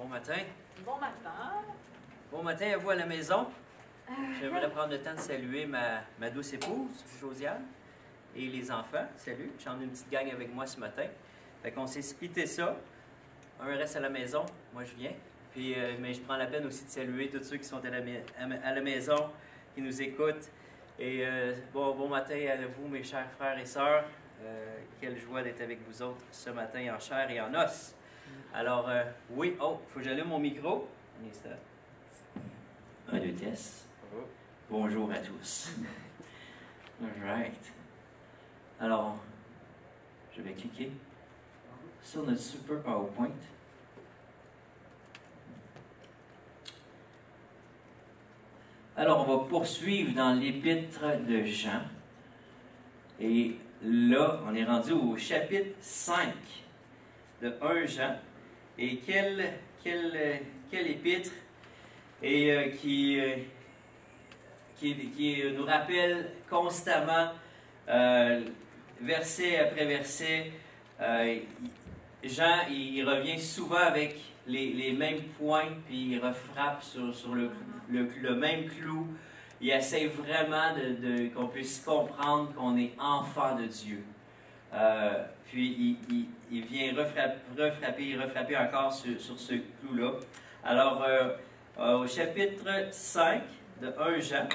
Bon matin. Bon matin. Bon matin à vous à la maison. J'aimerais prendre le temps de saluer ma, ma douce épouse, Josiane, et les enfants. Salut. J'en ai une petite gang avec moi ce matin. Fait qu'on s'est splitté ça. Un reste à la maison, moi je viens. Puis, euh, mais je prends la peine aussi de saluer tous ceux qui sont à la, à maison, qui nous écoutent. Et euh, bon, bon matin à vous, mes chers frères et sœurs. Euh, quelle joie d'être avec vous autres ce matin en chair et en os. Alors, euh, oui, oh, faut que j'allume mon micro. Un. Un, deux, tests. Bonjour à tous. Alright. Alors, je vais cliquer sur notre super PowerPoint. Alors, on va poursuivre dans l'épître de Jean. Et là, on est rendu au chapitre 5 de 1 Jean. Et quel, quel, quel épître et euh, qui, euh, qui, qui nous rappelle constamment, euh, verset après verset, Jean, il revient souvent avec les, les mêmes points, puis il refrappe sur, sur le, le, même clou. Il essaie vraiment de- qu'on puisse comprendre qu'on est enfant de Dieu. Euh, puis il, vient refrappe- refrapper, refrapper encore sur, ce clou-là. Alors, euh, euh, au chapitre 5 de 1 Jean,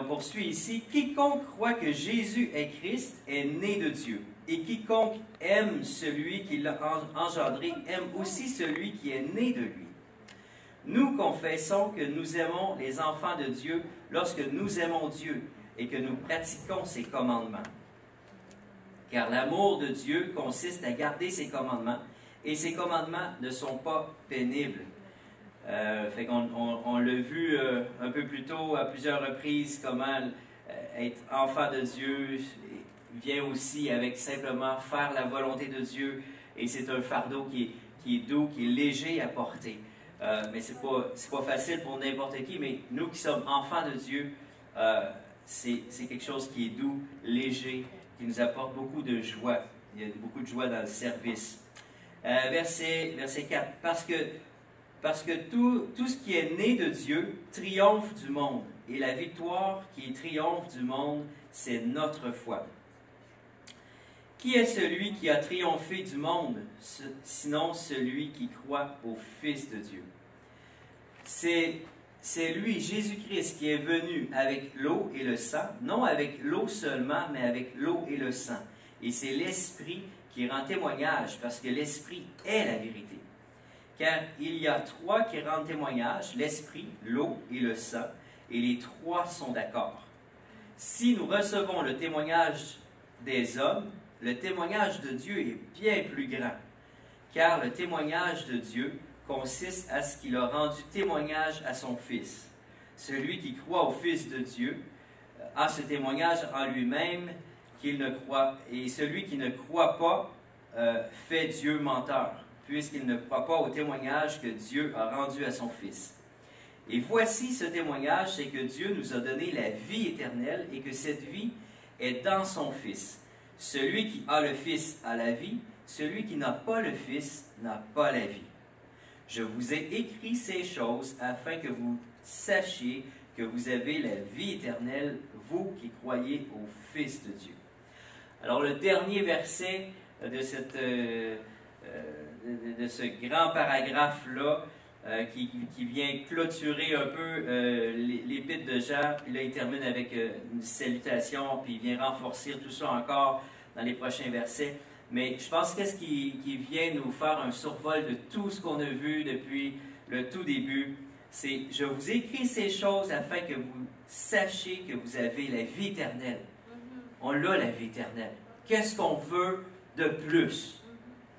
on poursuit ici. Quiconque croit que Jésus est Christ est né de Dieu. Et quiconque aime celui qui l'a en- engendré aime aussi celui qui est né de lui. Nous confessons que nous aimons les enfants de Dieu lorsque nous aimons Dieu et que nous pratiquons ses commandements. Car l'amour de Dieu consiste à garder ses commandements et ses commandements ne sont pas pénibles. Euh, on, l'a vu euh, un peu plus tôt à plusieurs reprises comment euh, être enfant de Dieu vient aussi avec simplement faire la volonté de Dieu et c'est un fardeau qui est, doux, qui est léger à porter. Mais c'est pas pas facile pour n'importe qui. Mais nous qui sommes enfants de Dieu, c'est quelque chose qui est doux, léger, qui nous apporte beaucoup de joie. Il y a beaucoup de joie dans le service. Euh, verset, verset 4. Parce que parce que tout, tout ce qui est né de Dieu triomphe du monde. Et la victoire qui triomphe du monde, c'est notre foi. Qui est celui qui a triomphé du monde, sinon celui qui croit au Fils de Dieu? C'est, c'est lui, Jésus-Christ, qui est venu avec l'eau et le sang, non avec l'eau seulement, mais avec l'eau et le sang. Et c'est l'Esprit qui rend témoignage, parce que l'Esprit est la vérité. Car il y a trois qui rendent témoignage, l'Esprit, l'eau et le sang, et les trois sont d'accord. Si nous recevons le témoignage des hommes, le témoignage de Dieu est bien plus grand, car le témoignage de Dieu consiste à ce qu'il a rendu témoignage à son Fils. Celui qui croit au Fils de Dieu euh, a ce témoignage en lui-même qu'il ne croit, et celui qui ne croit pas euh, fait Dieu menteur, puisqu'il ne croit pas au témoignage que Dieu a rendu à son Fils. Et voici ce témoignage, c'est que Dieu nous a donné la vie éternelle et que cette vie est dans son Fils. Celui qui a le Fils a la vie, celui qui n'a pas le Fils n'a pas la vie. Je vous ai écrit ces choses afin que vous sachiez que vous avez la vie éternelle, vous qui croyez au Fils de Dieu. Alors le dernier verset de, euh, euh, ce grand paragraphe-là, euh, qui, vient clôturer un peu l'é- l'épître de Jean, puis là il termine avec une salutation, puis il vient renforcer tout ça encore dans les prochains versets. Mais je pense qu'est-ce qui, qui vient nous faire un survol de tout ce qu'on a vu depuis le tout début, c'est je vous écris ces choses afin que vous sachiez que vous avez la vie éternelle. On a la vie éternelle. Qu'est-ce qu'on veut de plus?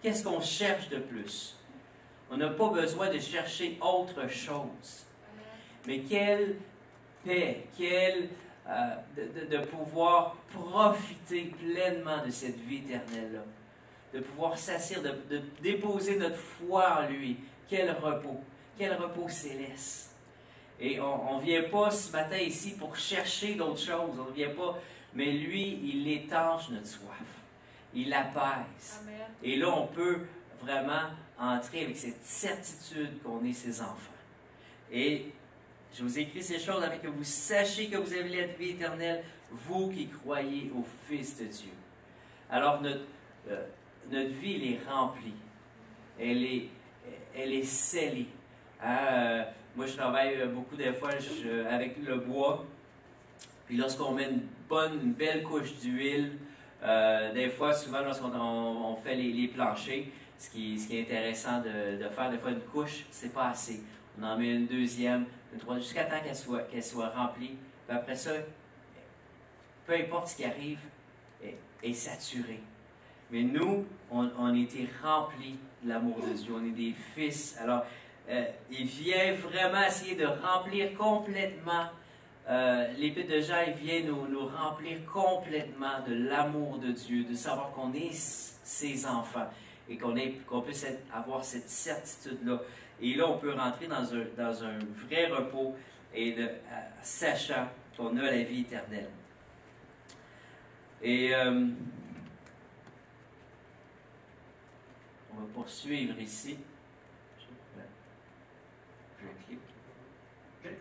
Qu'est-ce qu'on cherche de plus? On n'a pas besoin de chercher autre chose. Mais quelle paix, quelle euh, de, de- de pouvoir profiter pleinement de cette vie éternelle-là. De pouvoir s'asseoir, de, de déposer notre foi en lui. Quel repos, quel repos céleste. Et on ne vient pas ce matin ici pour chercher d'autres choses. On ne vient pas. Mais lui, il étanche notre soif. Il apaise. Amen. Et là, on peut vraiment entrer avec cette certitude qu'on est ses enfants. Et je vous écris ces choses afin que vous sachiez que vous avez la vie éternelle, vous qui croyez au Fils de Dieu. Alors notre, euh, notre vie, elle est remplie. Elle est, elle est scellée. Hein, euh, moi, je travaille euh, beaucoup des fois avec le bois. Puis lorsqu'on met une bonne, une belle couche d'huile, des fois, souvent, lorsqu'on on, fait les, planchers, ce qui, ce qui, est intéressant de, de, faire, des fois, une couche, c'est pas assez. On en met une deuxième, une troisième, jusqu'à temps qu'elle soit, qu'elle soit remplie. Puis après ça, peu importe ce qui arrive, est, est saturé. Mais nous, on, on était remplis de l'amour de Dieu. On est des fils. Alors, euh, il vient vraiment essayer de remplir complètement. Euh, L'Épître de Jean, vient nous, remplir complètement de l'amour de Dieu, de savoir qu'on est ses enfants et qu'on qu'on puisse avoir cette certitude-là. Et là, on peut rentrer dans un, dans un vrai repos et de, sachant qu'on a la vie éternelle. Et euh, on va poursuivre ici. Je clique. Je clique.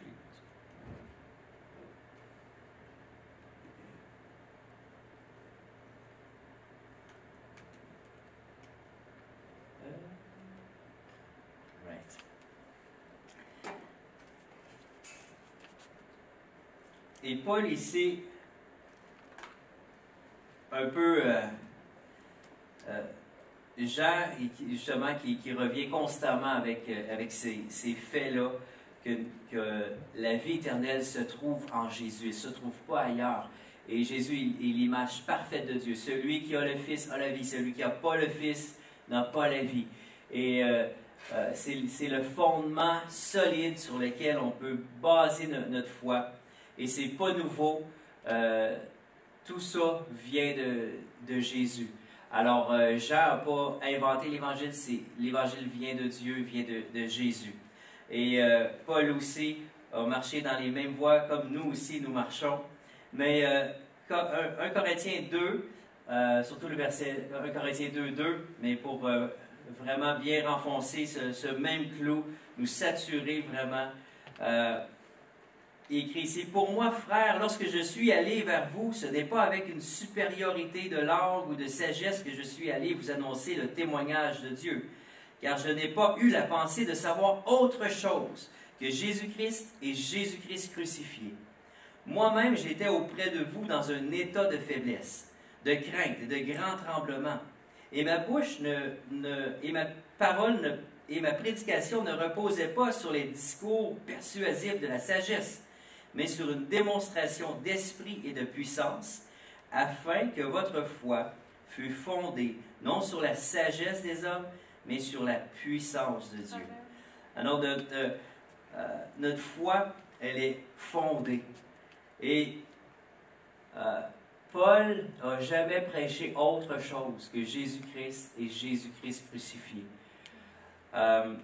Right. Et Paul ici un peu euh, euh, Jean, justement, qui, revient constamment avec, euh, avec ces, ces faits-là, que, la vie éternelle se trouve en Jésus, elle ne se trouve pas ailleurs. Et Jésus est l'image parfaite de Dieu. Celui qui a le Fils a la vie, celui qui n'a pas le Fils n'a pas la vie. Et c'est le fondement solide sur lequel on peut baser notre foi. Et c'est pas nouveau. Tout ça vient de, Jésus. Alors, euh, Jean n'a pas inventé l'Évangile, l'Évangile vient de Dieu, vient de, Jésus. Et euh, Paul aussi a marché dans les mêmes voies comme nous aussi, nous marchons. Mais 1, euh, Corinthiens 2, surtout le verset 1 Corinthiens 2, 2, mais pour vraiment bien renfoncer ce, ce, même clou, nous saturer vraiment il écrit ici, Pour moi, frère, lorsque je suis allé vers vous, ce n'est pas avec une supériorité de langue ou de sagesse que je suis allé vous annoncer le témoignage de Dieu, car je n'ai pas eu la pensée de savoir autre chose que Jésus-Christ et Jésus-Christ crucifié. Moi-même, j'étais auprès de vous dans un état de faiblesse, de crainte et de grand tremblement. Et ma bouche ne, et ma parole et ma prédication ne reposaient pas sur les discours persuasifs de la sagesse, mais sur une démonstration d'esprit et de puissance, afin que votre foi fût fondée non sur la sagesse des hommes, mais sur la puissance de Dieu. Alors, notre, euh, notre foi, elle est fondée. Et euh, Paul n'a jamais prêché autre chose que Jésus-Christ et Jésus-Christ crucifié. Euh,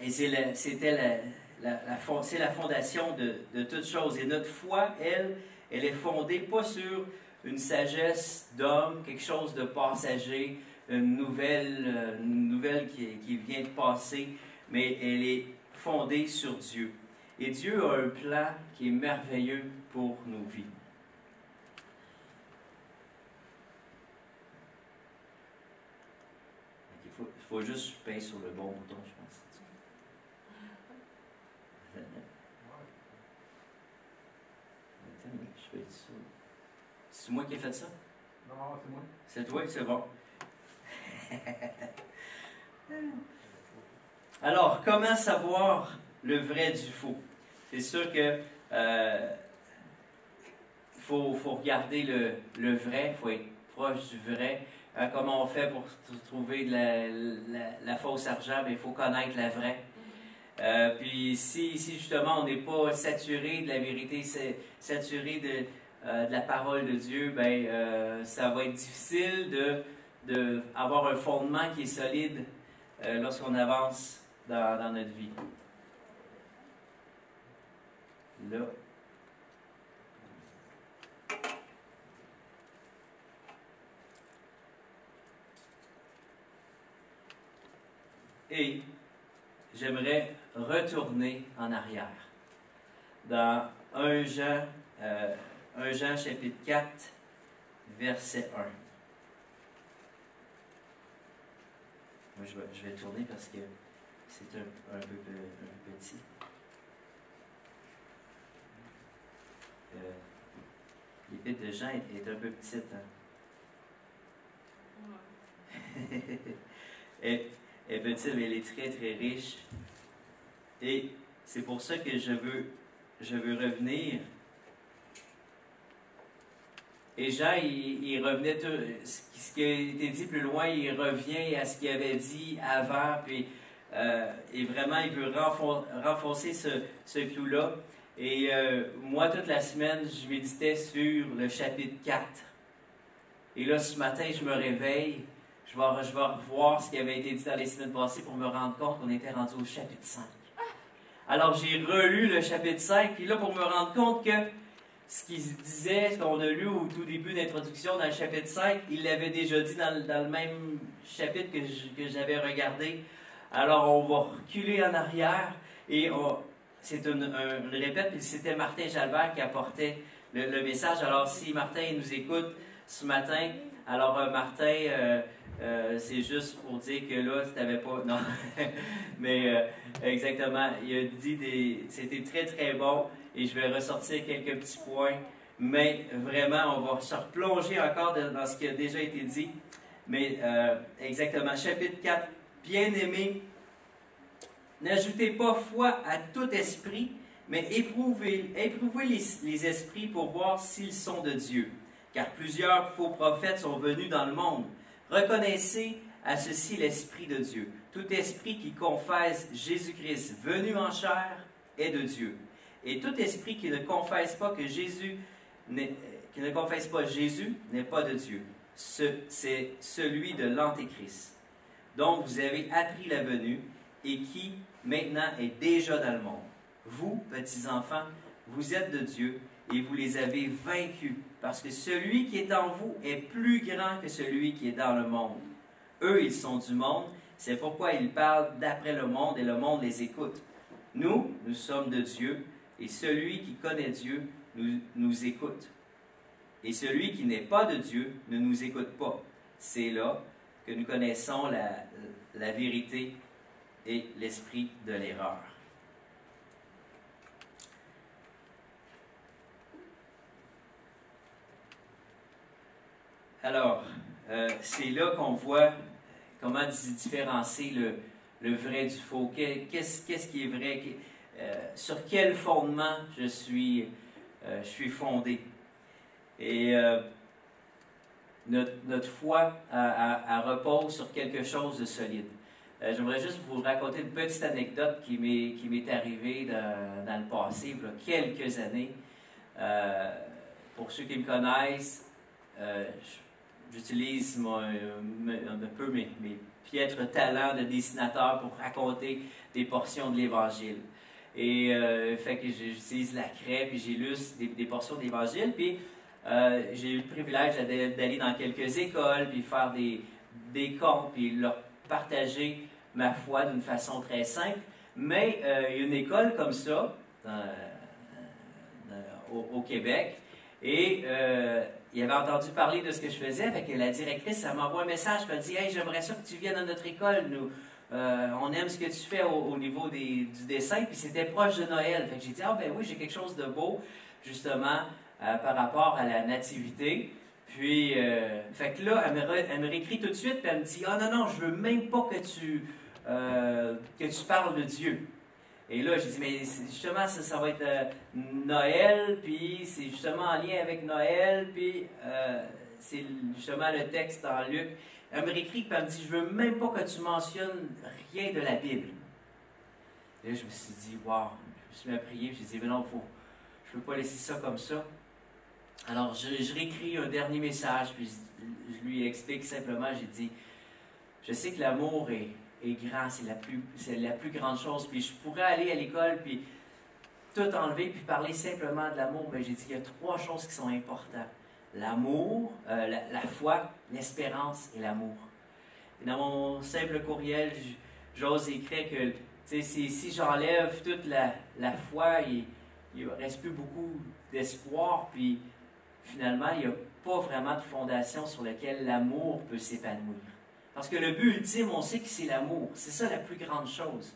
et c'était la, c'est la fondation de, de toutes choses. Et notre foi, elle, elle est fondée pas sur une sagesse d'homme, quelque chose de passager, une nouvelle, euh, une nouvelle qui, vient de passer, mais elle est fondée sur Dieu. Et Dieu a un plan qui est merveilleux pour nos vies. Il faut, il faut juste payer sur le bon bouton, je pense. C'est moi qui ai fait ça? Non, c'est moi. C'est toi, c'est bon. Alors, comment savoir le vrai du faux? C'est sûr que euh, faut, faut, regarder le, le vrai, il faut être proche du vrai. Euh, comment on fait pour trouver la, la, fausse argent? Ben, il faut connaître la vraie. Euh, puis si, si, justement on n'est pas saturé de la vérité, saturé de, euh, de la parole de Dieu, ben, euh, ça va être difficile de, de, avoir un fondement qui est solide euh, lorsqu'on avance dans, dans, notre vie. Là. Et j'aimerais retourner en arrière dans 1 Jean, 1 Jean chapitre 4, verset 1. Moi, je vais, je vais tourner parce que c'est un, un, peu, un petit. Euh, L'épître de Jean est, est, un peu petite. Hein? elle, elle est petite, mais elle est très, très riche. Et c'est pour ça que je veux, je veux revenir. Et Jean, il, revenait, tout, ce qui a été dit plus loin, il revient à ce qu'il avait dit avant, puis euh, et vraiment, il veut renforcer ce, ce clou-là. Et euh, moi, toute la semaine, je méditais sur le chapitre 4. Et là, ce matin, je me réveille, je vais, je vais revoir ce qui avait été dit dans les semaines passées pour me rendre compte qu'on était rendu au chapitre 5. Alors, j'ai relu le chapitre 5, puis là, pour me rendre compte que ce qu'il disait, ce qu'on a lu au tout début d'introduction dans le chapitre 5, il l'avait déjà dit dans, le même chapitre que, j'avais regardé. Alors, on va reculer en arrière et c'est une, un, je répète, c'était Martin Jalbert qui apportait le, message. Alors, si Martin nous écoute ce matin, alors euh, Martin, euh, euh, c'est juste pour dire que là, tu n'avais pas. Non, mais exactement, il a dit des. C'était très très bon et je vais ressortir quelques petits points. Mais vraiment, on va se replonger encore dans ce qui a déjà été dit. Mais euh, exactement, chapitre 4, Bien-aimés, n'ajoutez pas foi à tout esprit, mais éprouvez, éprouvez les, les, esprits pour voir s'ils sont de Dieu. Car plusieurs faux prophètes sont venus dans le monde. Reconnaissez à ceci l'Esprit de Dieu. Tout esprit qui confesse Jésus-Christ venu en chair est de Dieu. Et tout esprit qui ne confesse pas que Jésus qui ne confesse pas Jésus n'est pas de Dieu. C'est celui de l'Antéchrist dont vous avez appris la venue et qui maintenant est déjà dans le monde. Vous, petits enfants, vous êtes de Dieu et vous les avez vaincus, parce que celui qui est en vous est plus grand que celui qui est dans le monde. Eux, ils sont du monde, c'est pourquoi ils parlent d'après le monde et le monde les écoute. Nous, nous sommes de Dieu, et celui qui connaît Dieu nous, écoute. Et celui qui n'est pas de Dieu ne nous écoute pas. C'est là que nous connaissons la, vérité et l'esprit de l'erreur. Alors, euh, c'est là qu'on voit comment différencier le, vrai du faux. Qu'est-ce qui est vrai? Euh, sur quel fondement je suis, euh, je suis fondé? Et euh, notre, foi repose sur quelque chose de solide. J'aimerais juste vous raconter une petite anecdote qui m'est arrivée dans, dans, le passé, il y a quelques années. Pour ceux qui me connaissent, j'utilise un peu mes, mes, piètres talents de dessinateur pour raconter des portions de l'Évangile. Et euh, fait que j'utilise la craie, puis j'illustre des, des, portions de l'Évangile. Puis euh, j'ai eu le privilège d'aller dans quelques écoles, puis faire des, des contes, puis leur partager ma foi d'une façon très simple. Mais euh, il y a une école comme ça au, Québec et il avait entendu parler de ce que je faisais. Fait que la directrice, elle m'envoie un message, elle me dit Hey, j'aimerais ça que tu viennes à notre école. Nous, euh, on aime ce que tu fais au, au niveau du dessin. Puis c'était proche de Noël. Fait que j'ai dit Ah, ben oui, j'ai quelque chose de beau, justement, euh, par rapport à la nativité. Puis, euh, fait que là, elle me, réécrit tout de suite, puis elle me dit Ah, non, non, je veux même pas que tu que tu parles de Dieu. Et là, j'ai dit, mais justement, ça, ça va être Noël, puis c'est justement en lien avec Noël, puis c'est justement le texte dans Luc. Elle me réécrit, puis elle me dit, je veux même pas que tu mentionnes rien de la Bible. Et là, je me suis dit, waouh, je me suis mis à prier, j'ai dit, mais non, faut, je ne peux pas laisser ça comme ça. Alors, je, réécris un dernier message, puis je, je lui explique simplement, j'ai dit, je sais que l'amour est, est grand, c'est la, plus, c'est la plus grande chose. Puis je pourrais aller à l'école, puis tout enlever, puis parler simplement de l'amour, mais j'ai dit qu'il y a trois choses qui sont importantes. L'amour, euh, la, foi, l'espérance et l'amour. Dans mon simple courriel, j'ose écrire que si j'enlève toute la, la foi, il ne reste plus beaucoup d'espoir, puis finalement, il n'y a pas vraiment de fondation sur laquelle l'amour peut s'épanouir. Parce que le but ultime, on sait que c'est l'amour. C'est ça la plus grande chose.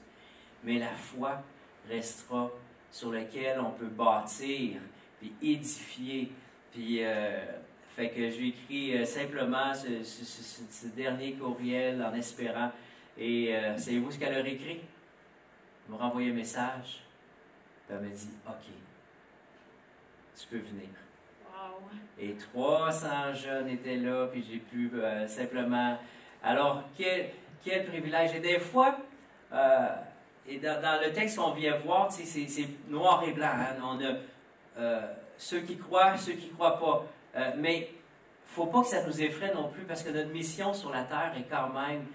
Mais la foi restera sur laquelle on peut bâtir, puis édifier. Puis, euh, fait que je lui écris euh, simplement ce, dernier courriel en espérant. Et euh, savez-vous ce qu'elle a écrit? Elle m'a renvoyé un message. Elle m'a dit OK, tu peux venir. Et 300 jeunes étaient là, puis j'ai pu euh, simplement. Alors, quel, quel, privilège. Et des fois, euh, et dans, le texte qu'on vient voir, c'est noir et blanc. Hein. On a euh, ceux qui croient, ceux qui ne croient pas. mais il ne faut pas que ça nous effraie non plus, parce que notre mission sur la terre est quand même.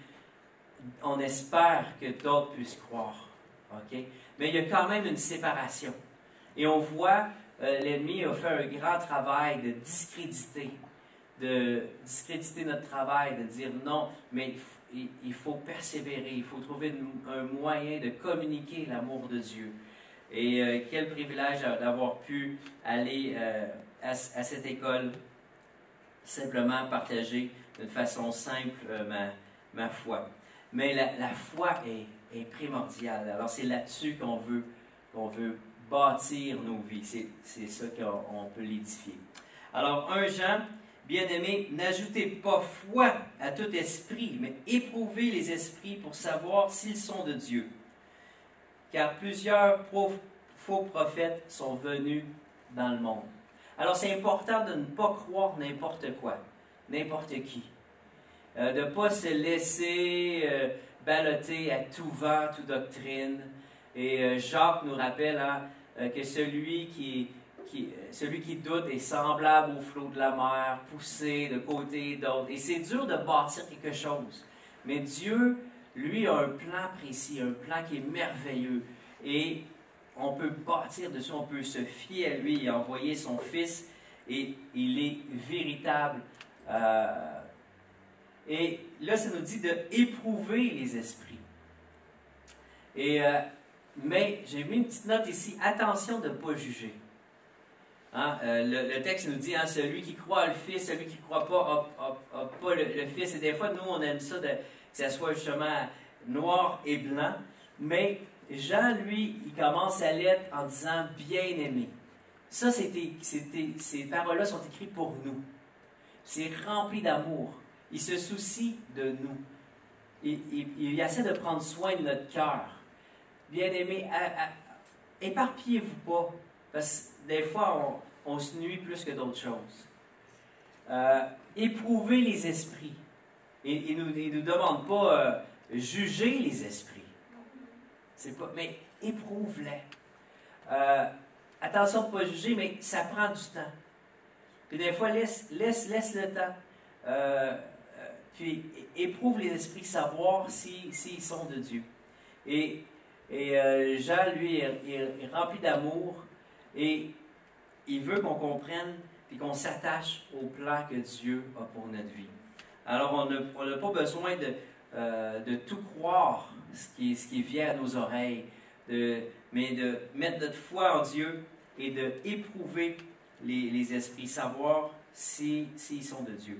On espère que d'autres puissent croire. OK? Mais il y a quand même une séparation. Et on voit euh, l'ennemi a fait un grand travail de discréditer, de discréditer notre travail, de dire non, mais il, faut persévérer, il faut trouver un moyen de communiquer l'amour de Dieu. Et euh, quel privilège d'avoir pu aller euh, à, cette école, simplement partager d'une façon simple ma, ma, foi. Mais la, foi est, primordiale. Alors c'est là-dessus qu'on veut, qu'on veut bâtir nos vies. C'est ça qu'on peut l'édifier. Alors, un Jean, bien-aimé, n'ajoutez pas foi à tout esprit, mais éprouvez les esprits pour savoir s'ils sont de Dieu. Car plusieurs faux prophètes sont venus dans le monde. Alors, c'est important de ne pas croire n'importe quoi, n'importe qui. Euh, de ne pas se laisser euh, à tout vent, toute doctrine. Et euh, Jacques nous rappelle, hein, euh, que celui qui, qui, celui qui doute est semblable au flot de la mer, poussé de côté et d'autre. Et c'est dur de bâtir quelque chose. Mais Dieu, lui, a un plan précis, un plan qui est merveilleux. Et on peut bâtir dessus, on peut se fier à lui. Il a envoyé son Fils et il est véritable. Euh, et là, ça nous dit de éprouver les esprits. Euh, mais j'ai mis une petite note ici, attention de ne pas juger. Hein, euh, le, texte nous dit, hein, celui qui croit le Fils, celui qui ne croit pas, n'a pas le, Fils. Et des fois, nous, on aime ça de, que ça soit justement noir et blanc. Mais Jean, lui, il commence sa lettre en disant bien-aimé. Ça, c'était, ces paroles-là sont écrites pour nous. C'est rempli d'amour. Il se soucie de nous. Il, essaie de prendre soin de notre cœur bien-aimés, éparpillez-vous pas, parce que des fois, on, se nuit plus que d'autres choses. Euh, éprouvez les esprits. Il, il, nous, demande pas euh, juger les esprits. C'est pas, mais éprouve-les. Euh, attention de ne pas juger, mais ça prend du temps. Puis des fois, laisse, laisse, laisse le temps. puis éprouve les esprits, savoir s'ils si, sont de Dieu. Et et euh, Jean, lui, est, rempli d'amour et il veut qu'on comprenne et qu'on s'attache au plan que Dieu a pour notre vie. Alors, on n'a pas besoin de, euh, tout croire, ce qui, vient à nos oreilles, mais de mettre notre foi en Dieu et de éprouver les, esprits, savoir s'ils si, sont de Dieu.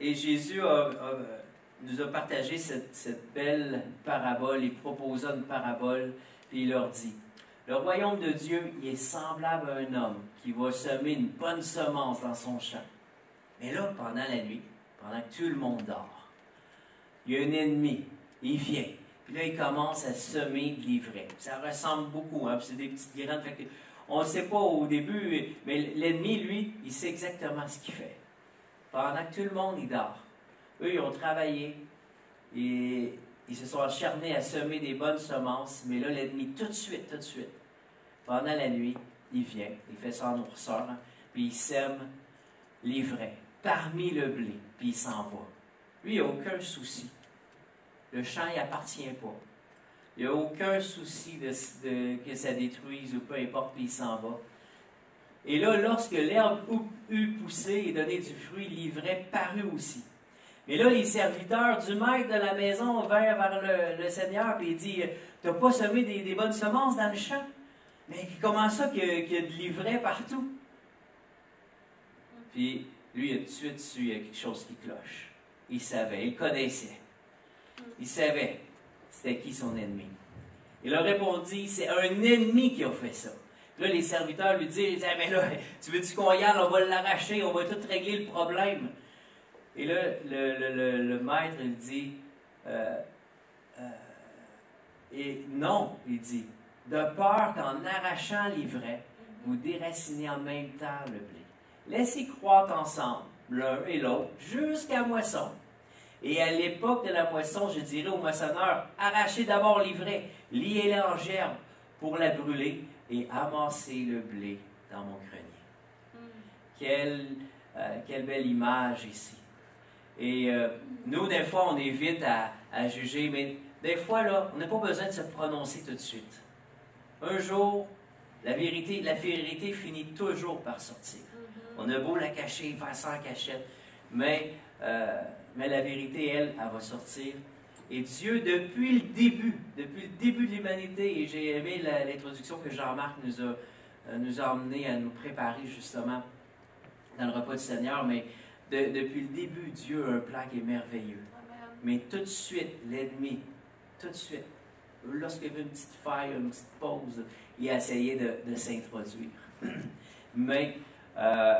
Et Jésus nous a partagé cette, belle parabole, il proposa une parabole, puis il leur dit, le royaume de Dieu il est semblable à un homme qui va semer une bonne semence dans son champ. Mais là, pendant la nuit, pendant que tout le monde dort, il y a un ennemi, il vient, puis là, il commence à semer de l'ivraie. Ça ressemble beaucoup, hein, c'est des petites graines. on ne sait pas au début, mais l'ennemi, lui, il sait exactement ce qu'il fait pendant que tout le monde y dort. Eux, ils ont travaillé et ils se sont acharnés à semer des bonnes semences, mais là, l'ennemi, tout de suite, tout de suite, pendant la nuit, il vient, il fait son ourseur, puis il sème l'ivraie parmi le blé, puis il s'en va. Lui, il n'a aucun souci. Le champ, il appartient pas. Il n'a aucun souci de, que ça détruise ou peu importe, puis il s'en va. Et là, lorsque l'herbe eut poussé et donné du fruit, l'ivraie parut aussi. Mais là, les serviteurs du maître de la maison vinrent vers le, Seigneur et il dit T'as pas semé des, bonnes semences dans le champ Mais comment ça qu'il y, a de l'ivraie partout? Puis lui, a tout de suite su il y a quelque chose qui cloche. Il savait, il connaissait. Il savait c'était qui son ennemi. Il a répondu C'est un ennemi qui a fait ça. Là, les serviteurs lui disent Mais là, tu veux-tu qu'on y On va l'arracher, on va tout régler le problème. Et là, le, maître, il dit, euh, euh, et non, il dit, de peur qu'en arrachant l'ivraie, vous déracinez en même temps le blé. Laissez croître ensemble, l'un et l'autre, jusqu'à moisson. Et à l'époque de la moisson, je dirais au moissonneur, arrachez d'abord l'ivraie, liez-la en gerbe pour la brûler et amassez le blé dans mon grenier. Hmm. Quelle, euh, quelle belle image ici. Et euh, nous, des fois, on est vite à, juger, mais des fois, là, on n'a pas besoin de se prononcer tout de suite. Un jour, la vérité, la vérité finit toujours par sortir. Mm-hmm. On a beau la cacher, faire sans cachette, mais, euh, mais la vérité, elle, elle va sortir. Et Dieu, depuis le début, depuis le début de l'humanité, et j'ai aimé l'introduction que Jean-Marc nous a, euh, nous a emmené à nous préparer justement dans le repas du Seigneur, mais depuis le début, Dieu a un plan qui est merveilleux. Mais tout de suite, l'ennemi, tout de suite, lorsqu'il veut une petite faille, une petite pause, il a essayé de, s'introduire. Mais euh,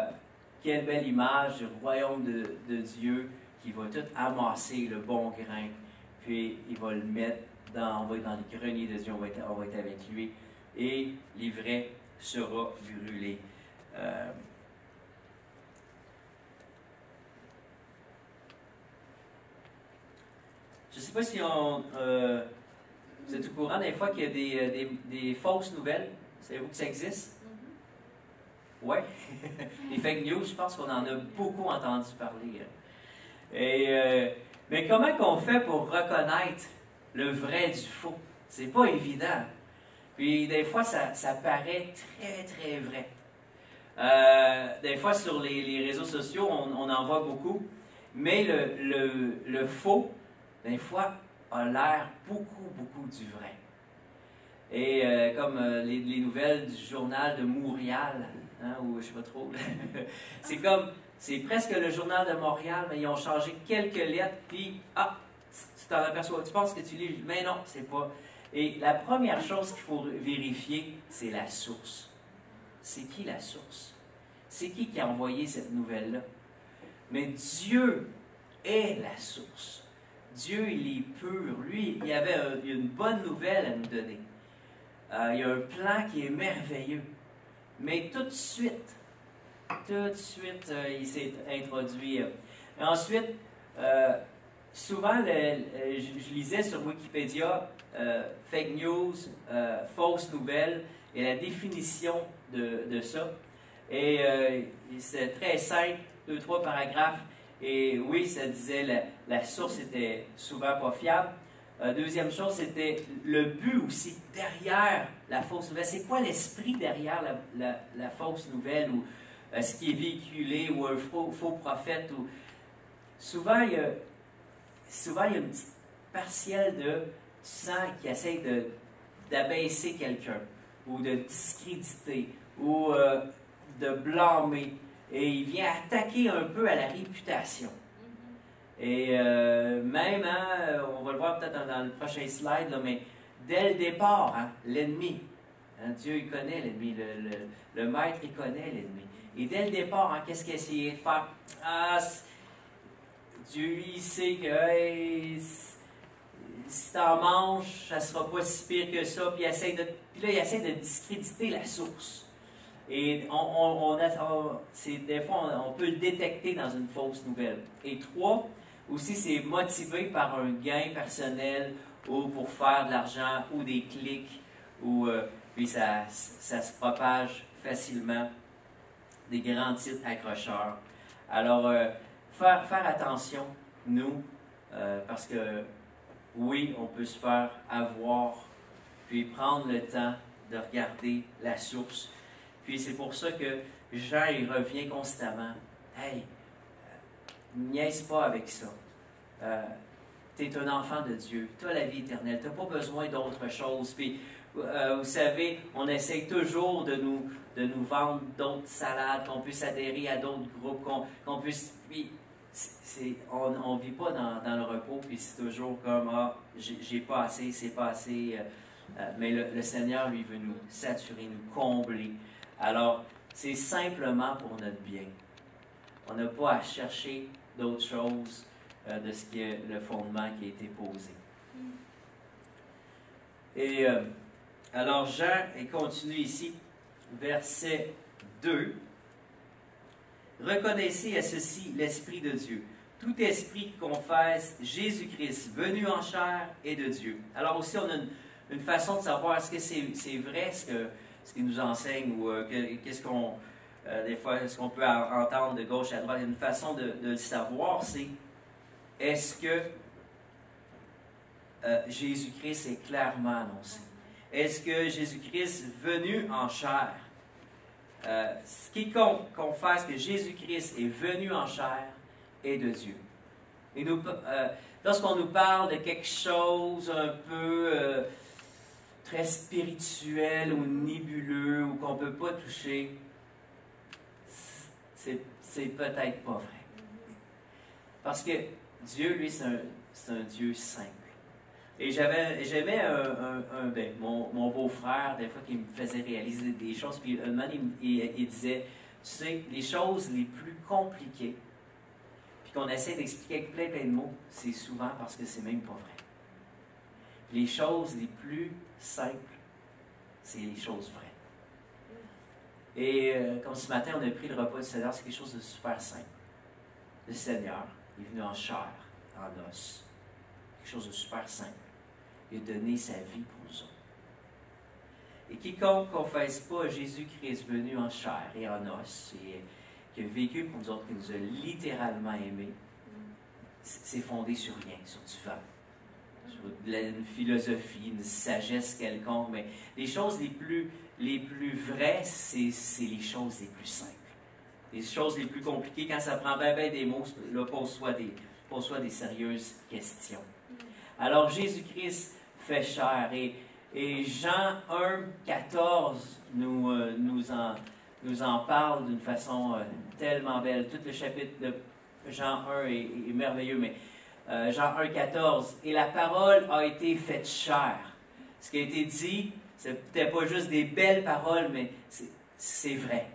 quelle belle image du royaume de, Dieu qui va tout amasser le bon grain, puis il va le mettre dans, on va être dans le grenier de Dieu, on va être, on va être avec lui, et l'ivraie sera brûlé. Euh, Je ne sais pas si on, euh, vous êtes au courant des fois qu'il y a des, euh, des, des fausses nouvelles. Savez-vous que ça existe? Mm-hmm. Oui. les fake news, je pense qu'on en a beaucoup entendu parler. Hein. Et, euh, mais comment qu'on fait pour reconnaître le vrai du faux? C'est pas évident. Puis des fois, ça, ça paraît très, très vrai. des fois, sur les, les réseaux sociaux, on, on, en voit beaucoup. Mais le, le, le faux, des fois, a l'air beaucoup, beaucoup du vrai. Et euh, comme euh, les, nouvelles du journal de Montréal, hein, ou je sais pas trop, c'est comme, c'est presque le journal de Montréal, mais ils ont changé quelques lettres, puis, ah, tu t'en aperçois, tu penses que tu lis, mais non, c'est pas. Et la première chose qu'il faut vérifier, c'est la source. C'est qui la source? C'est qui qui a envoyé cette nouvelle-là? Mais Dieu est la source. Dieu, il est pur. Lui, il avait une bonne nouvelle à nous donner. Euh, il y a un plan qui est merveilleux. Mais tout de suite, tout de suite, euh, il s'est introduit. ensuite, euh, souvent, je, lisais sur Wikipédia fake news, fausse nouvelle et la définition de, de ça. Et c'est très simple, deux, trois paragraphes. Et oui, ça disait la, la source était souvent pas fiable. Euh, deuxième chose, c'était le but aussi, derrière la fausse nouvelle. C'est quoi l'esprit derrière la, fausse nouvelle ou euh, ce qui est véhiculé ou un faux, prophète? Ou... Souvent, il y a, souvent, il y a une petite partielle de sang qui essaie d'abaisser quelqu'un ou de discréditer ou euh, de blâmer et il vient attaquer un peu à la réputation. Et euh, même, hein, on va le voir peut-être dans, le prochain slide, mais dès le départ, hein, l'ennemi, hein, Dieu il connaît l'ennemi, le, maître il connaît l'ennemi. Et dès le départ, qu'est-ce qu'il a essayé de faire? Ah, Dieu il sait que si tu en manges, ça ne sera pas si pire que ça. Puis, il de, puis là, il essaie de discréditer la source. Et on, on, des fois, on, peut le détecter dans une fausse nouvelle. Et trois, aussi, c'est motivé par un gain personnel ou pour faire de l'argent ou des clics, ou euh, puis ça, ça se propage facilement, des grands titres accrocheurs. Alors, euh, faire, faire attention, nous, euh, parce que oui, on peut se faire avoir, puis prendre le temps de regarder la source Puis c'est pour ça que Jean, il revient constamment. Hey, niaise pas avec ça. Euh, tu es un enfant de Dieu. Tu as la vie éternelle. Tu n'as pas besoin d'autre chose. Puis, euh, vous savez, on essaye toujours de nous, de nous vendre d'autres salades, qu'on puisse adhérer à d'autres groupes, qu'on puisse. Puis, on ne vit pas dans, le repos, puis c'est toujours comme Ah, j'ai pas assez, c'est pas assez. Euh, euh, mais le, Seigneur, lui, veut nous saturer, nous combler. Alors, c'est simplement pour notre bien. On n'a pas à chercher d'autres choses euh, de ce qui est le fondement qui a été posé. Et euh, alors Jean il continue ici, verset 2. Reconnaissez à ceci l'Esprit de Dieu. Tout esprit qui confesse Jésus-Christ, venu en chair, est de Dieu. Alors aussi, on a une, façon de savoir est-ce que c'est vrai ce que ce qu'il nous enseigne ou euh, qu'est-ce qu'on, des fois, ce qu'on peut entendre de gauche à droite? Une façon de, le savoir, c'est est-ce que euh, Jésus-Christ est clairement annoncé? Est-ce que Jésus-Christ venu en chair? Euh, quiconque confesse que Jésus-Christ est venu en chair est de Dieu. Et euh, lorsqu'on nous parle de quelque chose un peu euh, très spirituel ou nébuleux ou qu'on ne peut pas toucher, c'est peut-être pas vrai. Parce que Dieu, lui, c'est un, Dieu simple. Et j'avais, j'aimais un, ben, mon, beau-frère, des fois, qui me faisait réaliser des choses. Puis un moment, il, disait Tu sais, les choses les plus compliquées, puis qu'on essaie d'expliquer avec plein, plein de mots, c'est souvent parce que c'est même pas vrai. Les choses les plus simples, c'est les choses vraies. Et euh, comme ce matin, on a pris le repas du Seigneur, c'est quelque chose de super simple. Le Seigneur, est venu en chair, en os. Quelque chose de super simple. Il a donné sa vie pour nous autres. Et quiconque ne confesse pas Jésus-Christ venu en chair et en os, et qui a vécu pour nous autres, qui nous a littéralement aimés, c'est fondé sur rien, sur du vent, une philosophie, une sagesse quelconque. Mais les choses les plus, les plus vraies, c'est les choses les plus simples les choses les plus compliquées, quand ça prend bien, des mots, là, pose-toi des, pose des sérieuses questions. Alors, Jésus-Christ fait chair. Et, et Jean 1, 14 nous, euh, nous, en, nous en parle d'une façon euh, tellement belle. Tout le chapitre de Jean 1 est, merveilleux, mais euh, Jean 1, 14. Et la parole a été faite chair. Ce qui a été dit, ce n'était pas juste des belles paroles, mais c'est vrai.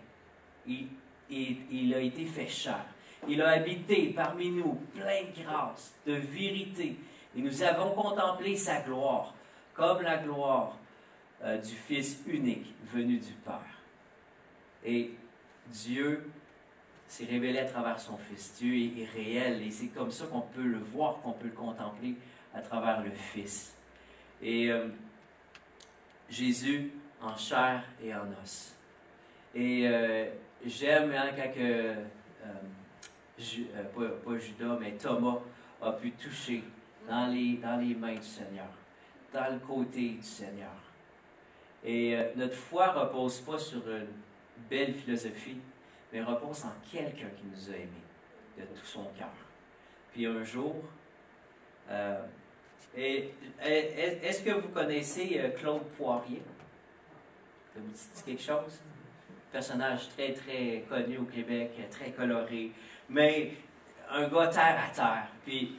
Il a été fait chair. Il a habité parmi nous, plein de grâce, de vérité, et nous avons contemplé sa gloire, comme la gloire euh, du Fils unique venu du Père. Et Dieu s'est révélé à travers son Fils. Dieu est, réel, et c'est comme ça qu'on peut le voir, qu'on peut le contempler à travers le Fils. Et euh, Jésus en chair et en os. Et euh, j'aime hein, quand euh, pas, Judas, mais Thomas a pu toucher dans les, dans les mains du Seigneur, dans le côté du Seigneur. Et notre foi ne repose pas sur une belle philosophie, mais repose en quelqu'un qui nous a aimés de tout son cœur. Puis un jour, est-ce que vous connaissez Claude Poirier? Ça vous dit quelque chose? personnage très, très connu au Québec, très coloré, mais un gars terre à terre. Puis,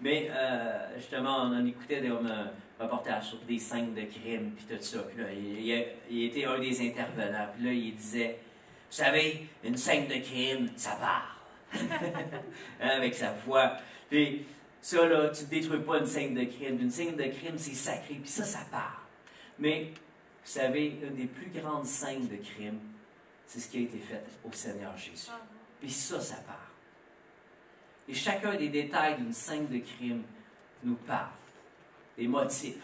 mais euh, justement, on en écoutait des, un reportage sur des scènes de crime, puis tout ça. Puis là, il, était un des intervenants. Puis là, il disait Vous savez, une scène de crime, ça parle. Avec sa voix. Puis, ça, là, tu ne détruis pas une scène de crime. Une scène de crime, c'est sacré. Puis ça, ça parle. Mais, vous savez, une des plus grandes scènes de crime, c'est ce qui a été fait au Seigneur Jésus. Puis ça, ça part. Et chacun des détails d'une scène de crime nous parle. Des motifs.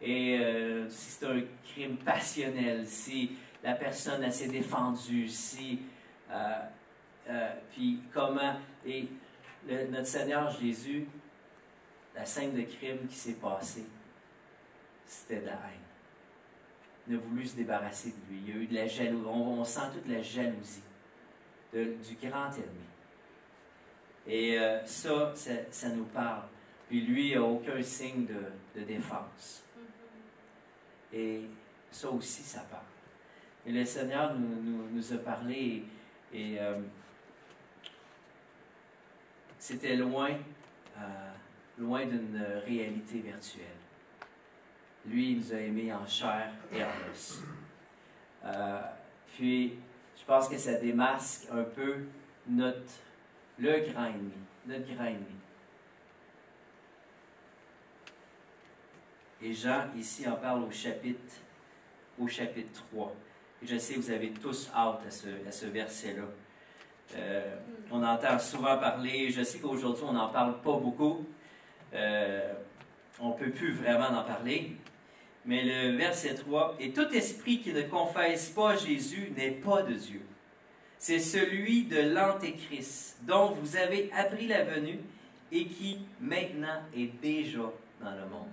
Et euh, si c'est un crime passionnel, si la personne s'est défendue, si. Euh, euh, puis comment. Et notre Seigneur Jésus, la scène de crime qui s'est passée, c'était de la haine. a voulu se débarrasser de lui. Il y a eu de la jalousie. On, sent toute la jalousie du grand ennemi. Et euh, ça, ça, nous parle. Puis lui, il n'a aucun signe de, défense. Mm-hmm. Et ça aussi, ça parle. Et le Seigneur nous, a parlé et, euh, c'était loin, euh, loin d'une réalité virtuelle. Lui, il nous a aimés en chair et en os. Euh, puis, je pense que ça démasque un peu notre, le grand ennemi, notre grand ennemi. Et Jean, ici, en parle au chapitre, au chapitre 3. Je sais vous avez tous hâte à ce, à ce verset-là. Euh, on entend souvent parler, je sais qu'aujourd'hui, on n'en parle pas beaucoup. Euh, on ne peut plus vraiment en parler. Mais le verset 3, Et tout esprit qui ne confesse pas Jésus n'est pas de Dieu. C'est celui de l'Antéchrist, dont vous avez appris la venue et qui maintenant est déjà dans le monde.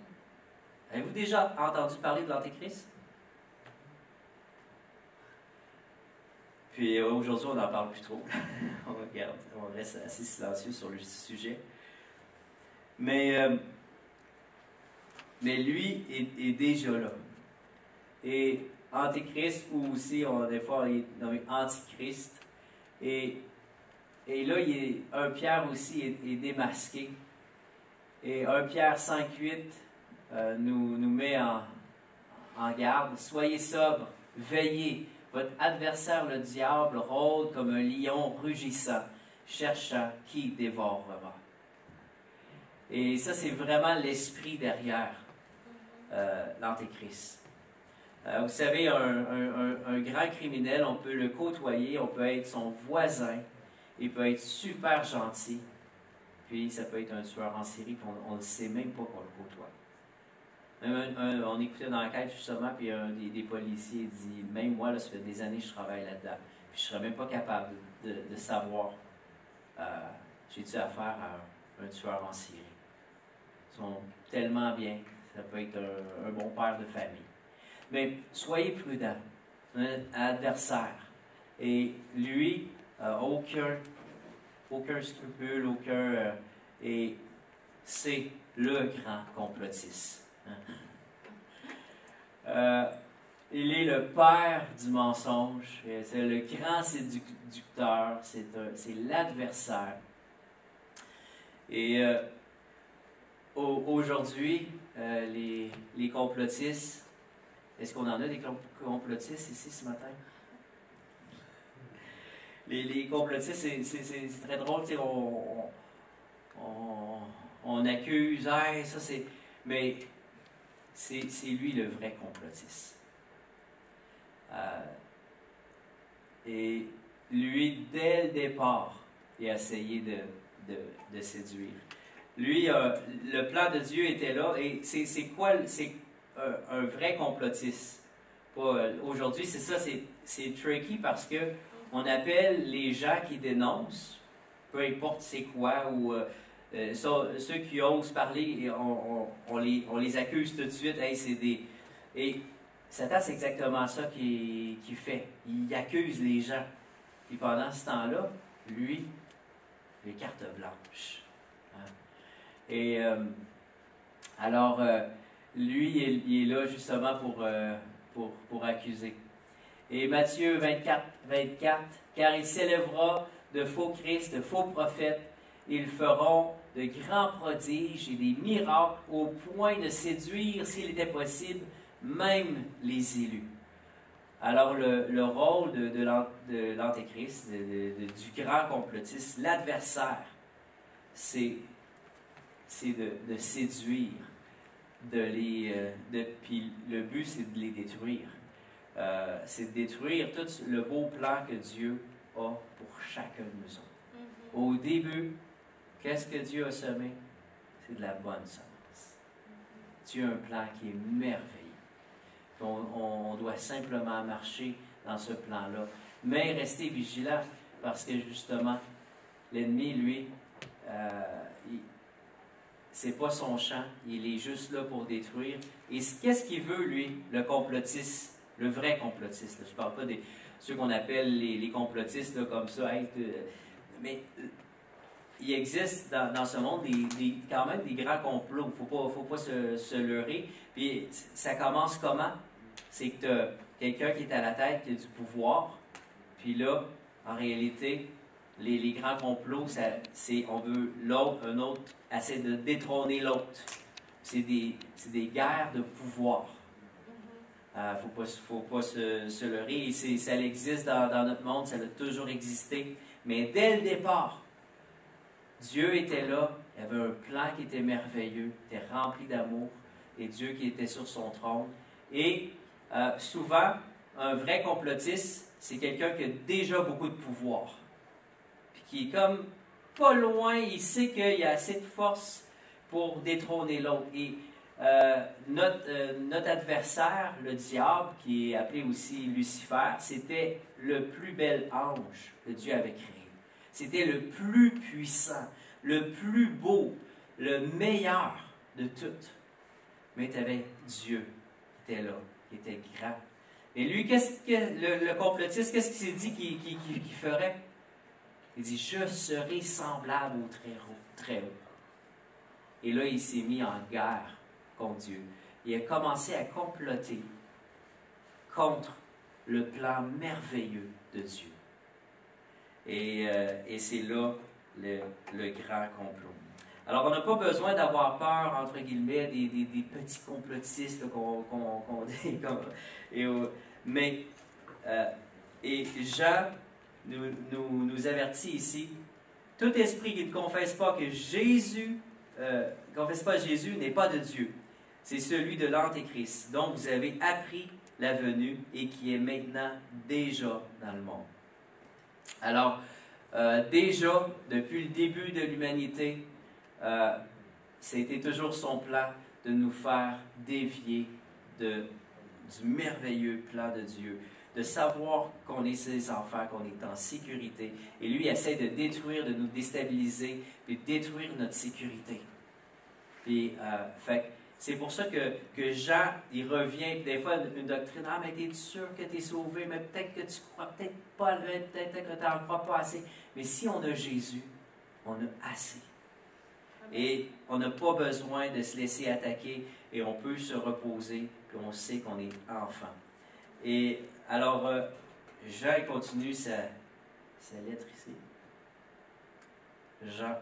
Avez-vous déjà entendu parler de l'Antéchrist? Puis euh, aujourd'hui, on n'en parle plus trop. on regarde, on reste assez silencieux sur le sujet. Mais euh, mais lui est, déjà là. Et Antichrist, ou aussi, on, des fois, il est nommé Antichrist. Et, et là, il est, un Pierre aussi est, démasqué. Et un Pierre 5.8 euh, nous, nous met en, en garde. Soyez sobre, veillez. Votre adversaire, le diable, rôde comme un lion rugissant, cherchant qui dévorera. Et ça, c'est vraiment l'esprit derrière euh, l'Antéchrist. Euh, vous savez, un, grand criminel, on peut le côtoyer, on peut être son voisin, il peut être super gentil, puis ça peut être un tueur en série, puis on ne sait même pas qu'on le côtoie. On écoutait dans l'enquête justement, puis un des, policiers dit Même moi, là, ça fait des années que je travaille là-dedans, puis je ne serais même pas capable de, savoir euh, j'ai-tu affaire à un tueur en série. Ils sont tellement bien, ça peut être un, bon père de famille. Mais soyez prudent, un adversaire. Et lui, aucun, aucun scrupule, aucun. Euh, et c'est le grand complotiste. Euh, il est le père du mensonge, c'est le grand séducteur, c'est l'adversaire. Et euh, aujourd'hui, euh, les, les, complotistes. Est-ce qu'on en a des complotistes ici ce matin? Les, les complotistes, c'est très drôle, on, accuse, ça c'est. Mais c'est lui le vrai complotiste. Euh, et lui, dès le départ, il a essayé de, de, séduire lui, euh, le plan de Dieu était là. Et c'est quoi? C'est un, vrai complotiste? Euh, aujourd'hui, c'est ça, c'est tricky parce que on appelle les gens qui dénoncent, peu importe c'est quoi, ou euh, ceux qui osent parler, on, les, accuse tout de suite. Hey, c'est des. Et Satan, c'est exactement ça qu'il fait. Il accuse les gens. Et pendant ce temps-là, lui, les cartes blanches. Et euh, alors, euh, lui, il, est là justement pour, pour, pour, accuser. Et Matthieu 24, 24, car il s'élèvera de faux Christ, de faux prophètes, ils feront de grands prodiges et des miracles au point de séduire, s'il était possible, même les élus. Alors le, le rôle de, de l'Antéchrist, du grand complotiste, l'adversaire, c'est c'est de, séduire, de les, euh, de, puis le but c'est de les détruire. Euh, c'est de détruire tout le beau plan que Dieu a pour chacun de nous mm-hmm. Au début, qu'est-ce que Dieu a semé? C'est de la bonne semence. Dieu a un plan qui est merveilleux. On, doit simplement marcher dans ce plan-là. Mais rester vigilant parce que justement, l'ennemi, lui, euh, c'est pas son champ, il est juste là pour détruire. Et qu'est-ce qu'il veut, lui, le complotiste, le vrai complotiste. Je ne parle pas des ceux qu'on appelle les, complotistes comme ça. mais il existe dans, ce monde des, quand même des grands complots. Il ne faut pas, faut pas se, se, leurrer. Puis ça commence comment? C'est que tu as quelqu'un qui est à la tête, qui a du pouvoir. Puis là, en réalité, les, les grands complots, c'est on veut l'autre, un autre, essaie de détrôner l'autre. C'est des, des, guerres de pouvoir. Il mm-hmm. ne euh, faut pas, faut pas se, se leurrer. Et ça existe dans, dans notre monde, ça a toujours existé. Mais dès le départ, Dieu était là, il avait un plan qui était merveilleux, était rempli d'amour, et Dieu qui était sur son trône. Et euh, souvent, un vrai complotiste, c'est quelqu'un qui a déjà beaucoup de pouvoir, puis qui est comme pas loin, il sait qu'il y a assez de force pour détrôner l'autre. Et euh, notre, euh, notre, adversaire, le diable, qui est appelé aussi Lucifer, c'était le plus bel ange que Dieu avait créé. C'était le plus puissant, le plus beau, le meilleur de toutes. Mais tu avais Dieu qui était là, qui était grand. Et lui, qu'est-ce que le, complotiste, qu'est-ce qu'il s'est dit qu'il ferait? Il dit Je serai semblable au très haut, très haut. Et là, il s'est mis en guerre contre Dieu. Il a commencé à comploter contre le plan merveilleux de Dieu. Et, euh, et c'est là le, grand complot. Alors, on n'a pas besoin d'avoir peur, entre guillemets, des, petits complotistes qu'on dit. mais, euh, et Jean nous, avertit ici, tout esprit qui ne confesse pas que Jésus, euh, confesse pas Jésus, n'est pas de Dieu. C'est celui de l'Antéchrist, dont vous avez appris la venue et qui est maintenant déjà dans le monde. Alors, euh, déjà, depuis le début de l'humanité, euh, c'était toujours son plan de nous faire dévier du merveilleux plan de Dieu, de savoir qu'on est ses enfants, qu'on est en sécurité. Et lui essaie de détruire, de nous déstabiliser, puis de détruire notre sécurité. Puis, euh, fait c'est pour ça que, que Jean, il revient, des fois, une doctrine, ah, mais t'es sûr que tu es sauvé, mais peut-être que tu crois, peut-être pas, peut-être que tu n'en crois pas assez. Mais si on a Jésus, on a assez. Et on n'a pas besoin de se laisser attaquer et on peut se reposer, puis on sait qu'on est enfant. Et alors, euh, Jean continue sa, sa lettre ici. Jean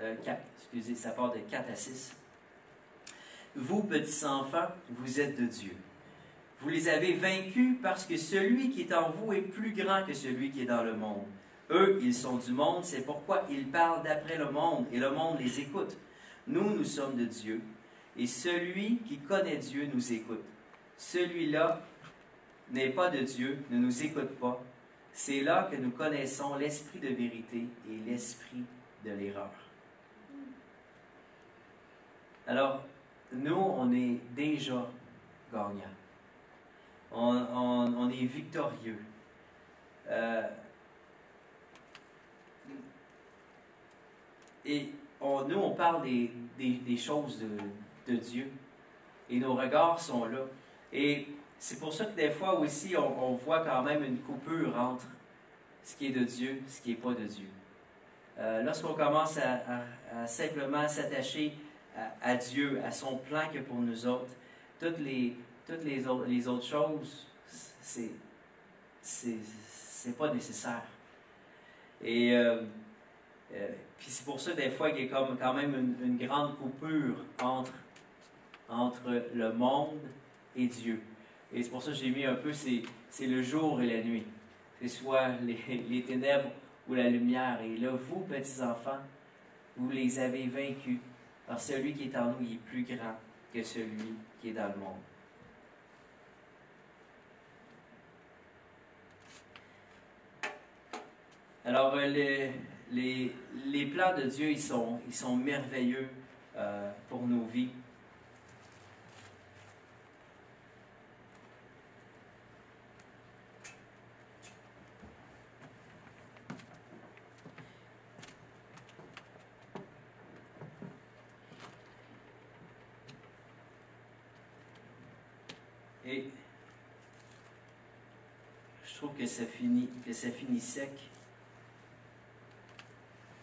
4, euh, excusez, ça part de 4 à 6. Vous, petits enfants, vous êtes de Dieu. Vous les avez vaincus parce que celui qui est en vous est plus grand que celui qui est dans le monde. Eux, ils sont du monde, c'est pourquoi ils parlent d'après le monde et le monde les écoute. Nous, nous sommes de Dieu et celui qui connaît Dieu nous écoute. Celui-là n'est pas de Dieu, ne nous écoute pas. C'est là que nous connaissons l'esprit de vérité et l'esprit de l'erreur. Alors, nous, on est déjà gagnants. On, est victorieux. Euh, et nous, on parle des, choses de, Dieu. Et nos regards sont là. Et c'est pour ça que des fois aussi, on, voit quand même une coupure entre ce qui est de Dieu ce qui n'est pas de Dieu. Euh, lorsqu'on commence à simplement s'attacher à, Dieu, à son plan que pour nous autres. Toutes les, toutes les, autres, choses, c'est, c'est, pas nécessaire. Et euh, euh, puis c'est pour ça, des fois, qu'il y a comme, quand même une, grande coupure entre, entre le monde et Dieu. Et c'est pour ça que j'ai mis un peu, c'est, le jour et la nuit. C'est soit les, ténèbres ou la lumière. Et là, vous, petits-enfants, vous les avez vaincus alors celui qui est en nous est plus grand que celui qui est dans le monde. Alors, euh, les, plans de Dieu, ils sont, ils sont merveilleux euh, pour nos vies. Et je trouve que ça finit, que ça finit sec.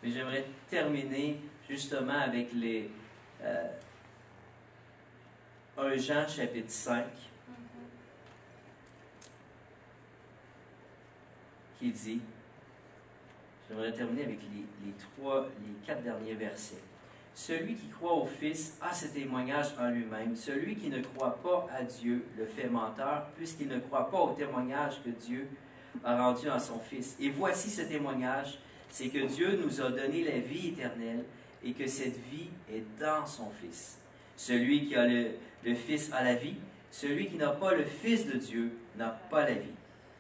Mais j'aimerais terminer justement avec les euh, 1 Jean chapitre 5 qui dit, j'aimerais terminer avec les, les trois, les quatre derniers versets. Celui qui croit au Fils a ce témoignage en lui-même. Celui qui ne croit pas à Dieu le fait menteur, puisqu'il ne croit pas au témoignage que Dieu a rendu à son Fils. Et voici ce témoignage, c'est que Dieu nous a donné la vie éternelle et que cette vie est dans son Fils. Celui qui a le, le Fils a la vie, celui qui n'a pas le Fils de Dieu n'a pas la vie.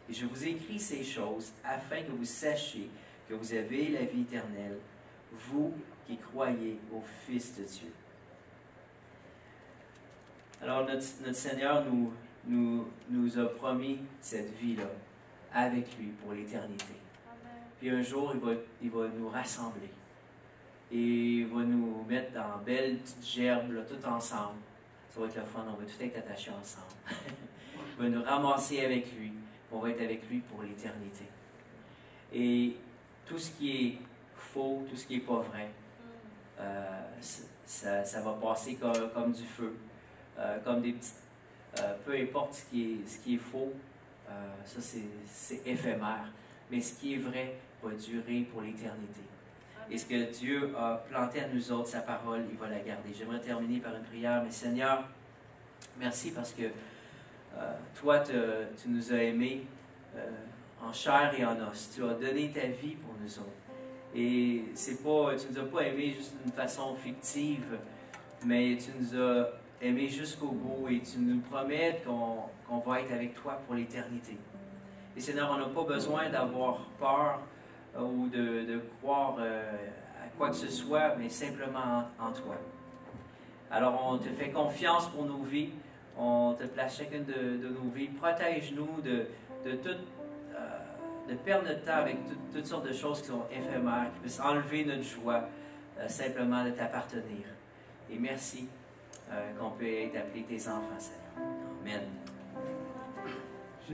Et je vous écris ces choses afin que vous sachiez que vous avez la vie éternelle, vous qui croyez au Fils de Dieu. Alors notre, notre Seigneur nous, nous, nous a promis cette vie-là avec lui pour l'éternité. Puis un jour, il va, il va nous rassembler. Et il va nous mettre dans belles petites gerbes, là, tout ensemble. Ça va être le fun, on va tout être attachés ensemble. il va nous ramasser avec lui. On va être avec lui pour l'éternité. Et tout ce qui est faux, tout ce qui n'est pas vrai, ça, ça, va passer comme, du feu, euh, comme des petites... Euh, peu importe ce qui est, faux, euh, ça c'est éphémère, mais ce qui est vrai va durer pour l'éternité. Et ce que Dieu a planté à nous autres, sa parole, il va la garder. J'aimerais terminer par une prière, mais Seigneur, merci parce que euh, toi, tu nous as aimés euh, en chair et en os. Tu as donné ta vie pour nous autres. Et c'est pas, tu nous as pas aimés juste d'une façon fictive, mais tu nous as aimés jusqu'au bout et tu nous promets qu'on qu'on va être avec toi pour l'éternité. Et Seigneur, on n'a pas besoin d'avoir peur euh, ou de, croire euh, à quoi que ce soit, mais simplement en, toi. Alors on te fait confiance pour nos vies. On te place chacune de, de nos vies. Protège-nous de, de tout, euh, de perdre notre temps avec tout- toutes sortes de choses qui sont éphémères, qui puissent enlever notre joie euh, simplement de t'appartenir. Et merci euh, qu'on peut être appelé tes enfants, Seigneur. Amen.